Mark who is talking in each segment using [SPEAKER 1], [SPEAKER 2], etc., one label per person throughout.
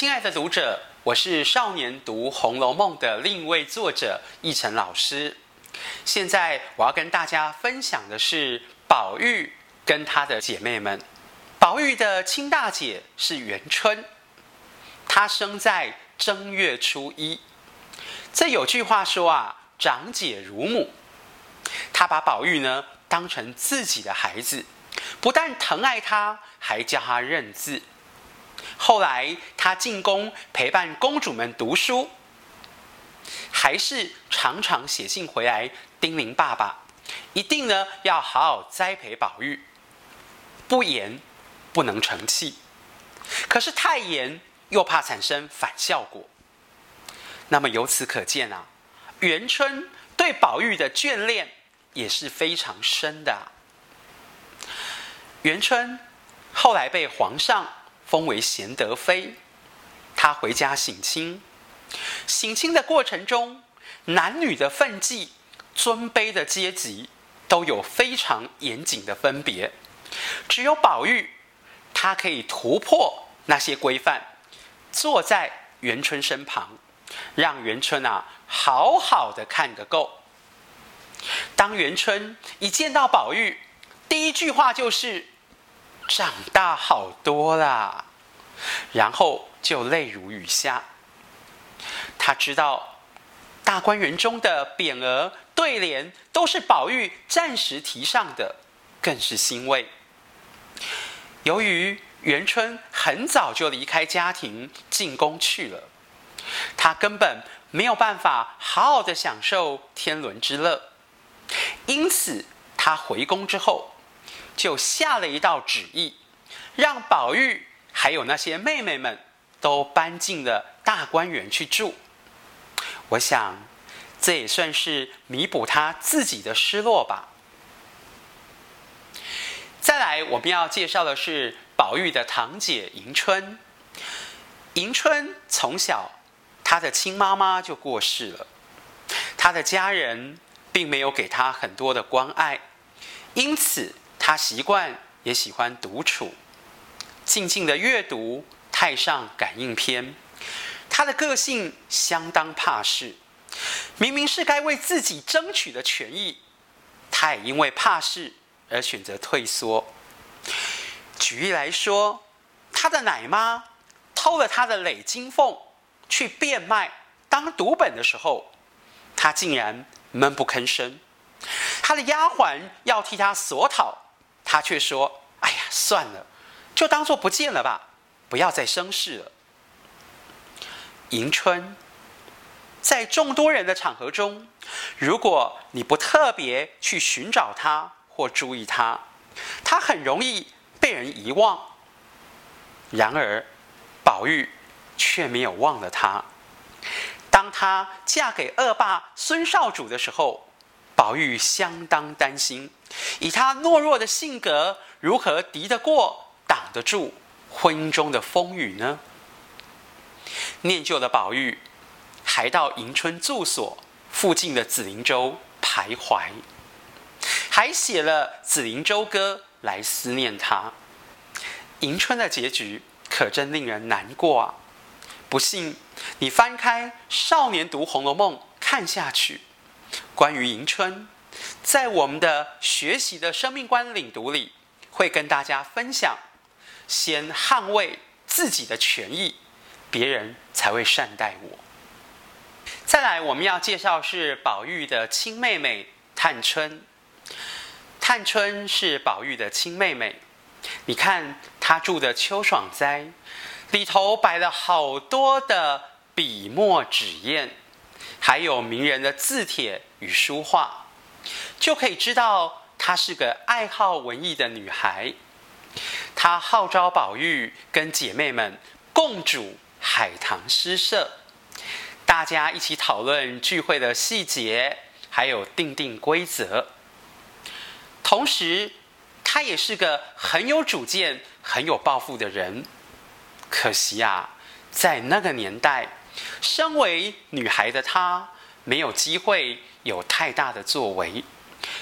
[SPEAKER 1] 亲爱的读者，我是少年读《红楼梦》的另一位作者奕成老师。现在我要跟大家分享的是宝玉跟她的姐妹们。宝玉的亲大姐是元春，她生在正月初一。这有句话说啊，长姐如母。她把宝玉呢当成自己的孩子，不但疼爱他，还教他认字。后来他进宫陪伴公主们读书，还是常常写信回来叮咛爸爸，一定呢要好好栽培宝玉，不严不能成器。可是太严又怕产生反效果。那么由此可见啊，元春对宝玉的眷恋也是非常深的。元春后来被皇上。封为贤德妃，她回家省亲。省亲的过程中，男女的分际、尊卑的阶级都有非常严谨的分别。只有宝玉，他可以突破那些规范，坐在元春身旁，让元春啊好好的看个够。当元春一见到宝玉，第一句话就是。长大好多啦，然后就泪如雨下。他知道大观园中的匾额对联都是宝玉暂时题上的，更是欣慰。由于元春很早就离开家庭进宫去了，他根本没有办法好好的享受天伦之乐，因此他回宫之后。就下了一道旨意，让宝玉还有那些妹妹们都搬进了大观园去住。我想，这也算是弥补他自己的失落吧。再来，我们要介绍的是宝玉的堂姐迎春。迎春从小，她的亲妈妈就过世了，她的家人并没有给她很多的关爱，因此。他习惯也喜欢独处，静静的阅读《太上感应篇》。他的个性相当怕事，明明是该为自己争取的权益，他也因为怕事而选择退缩。举例来说，他的奶妈偷了他的累金凤去变卖当读本的时候，他竟然闷不吭声。他的丫鬟要替他索讨。他却说：“哎呀，算了，就当做不见了吧，不要再生事了。”迎春在众多人的场合中，如果你不特别去寻找他或注意他，他很容易被人遗忘。然而，宝玉却没有忘了他。当他嫁给恶霸孙少主的时候，宝玉相当担心，以他懦弱的性格，如何敌得过、挡得住婚姻中的风雨呢？念旧的宝玉还到迎春住所附近的紫林洲徘徊，还写了《紫林洲歌》来思念他。迎春的结局可真令人难过啊！不信，你翻开《少年读红楼梦》看下去。关于迎春，在我们的学习的生命观领读里，会跟大家分享：先捍卫自己的权益，别人才会善待我。再来，我们要介绍是宝玉的亲妹妹探春。探春是宝玉的亲妹妹，你看她住的秋爽斋，里头摆了好多的笔墨纸砚。还有名人的字帖与书画，就可以知道她是个爱好文艺的女孩。她号召宝玉跟姐妹们共主海棠诗社，大家一起讨论聚会的细节，还有订定规则。同时，她也是个很有主见、很有抱负的人。可惜啊，在那个年代。身为女孩的她，没有机会有太大的作为，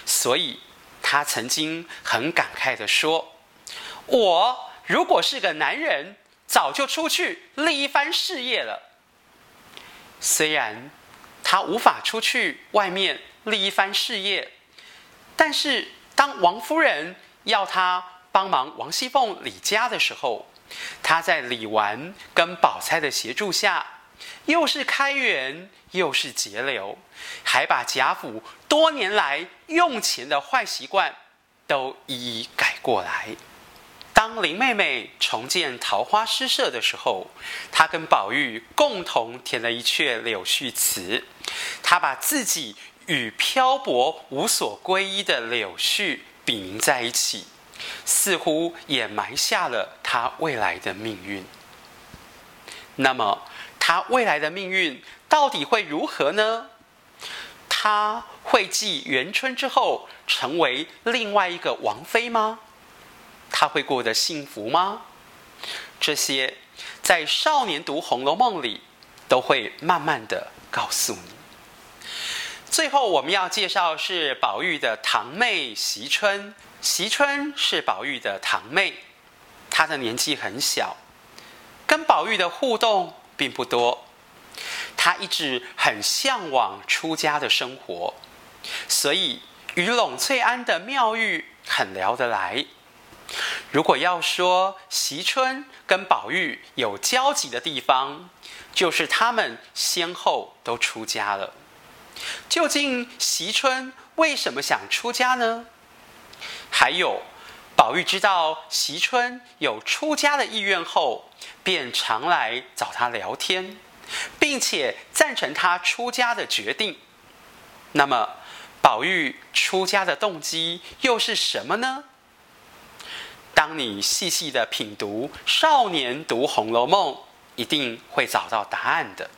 [SPEAKER 1] 所以他曾经很感慨地说：“我如果是个男人，早就出去立一番事业了。虽然他无法出去外面立一番事业，但是当王夫人要他帮忙王熙凤理家的时候，他在李纨跟宝钗的协助下，又是开源又是节流，还把贾府多年来用钱的坏习惯都一一改过来。当林妹妹重建桃花诗社的时候，她跟宝玉共同填了一阙柳絮词。她把自己与漂泊无所归依的柳絮比拟在一起，似乎也埋下了她未来的命运。那么，他未来的命运到底会如何呢？他会继元春之后，成为另外一个王妃吗？他会过得幸福吗？这些在少年读《红楼梦》里都会慢慢的告诉你。最后我们要介绍是宝玉的堂妹惜春。惜春是宝玉的堂妹，她的年纪很小，跟宝玉的互动并不多。他一直很向往出家的生活，所以与櫳翠庵的妙玉很聊得来。如果要说惜春跟宝玉有交集的地方，就是他们先后都出家了。究竟惜春为什么想出家呢？还有，宝玉知道惜春有出家的意愿后，便常来找他聊天，并且赞成他出家的决定。那么，宝玉出家的动机又是什么呢？当你细细的品读《少年读红楼梦》，一定会找到答案的。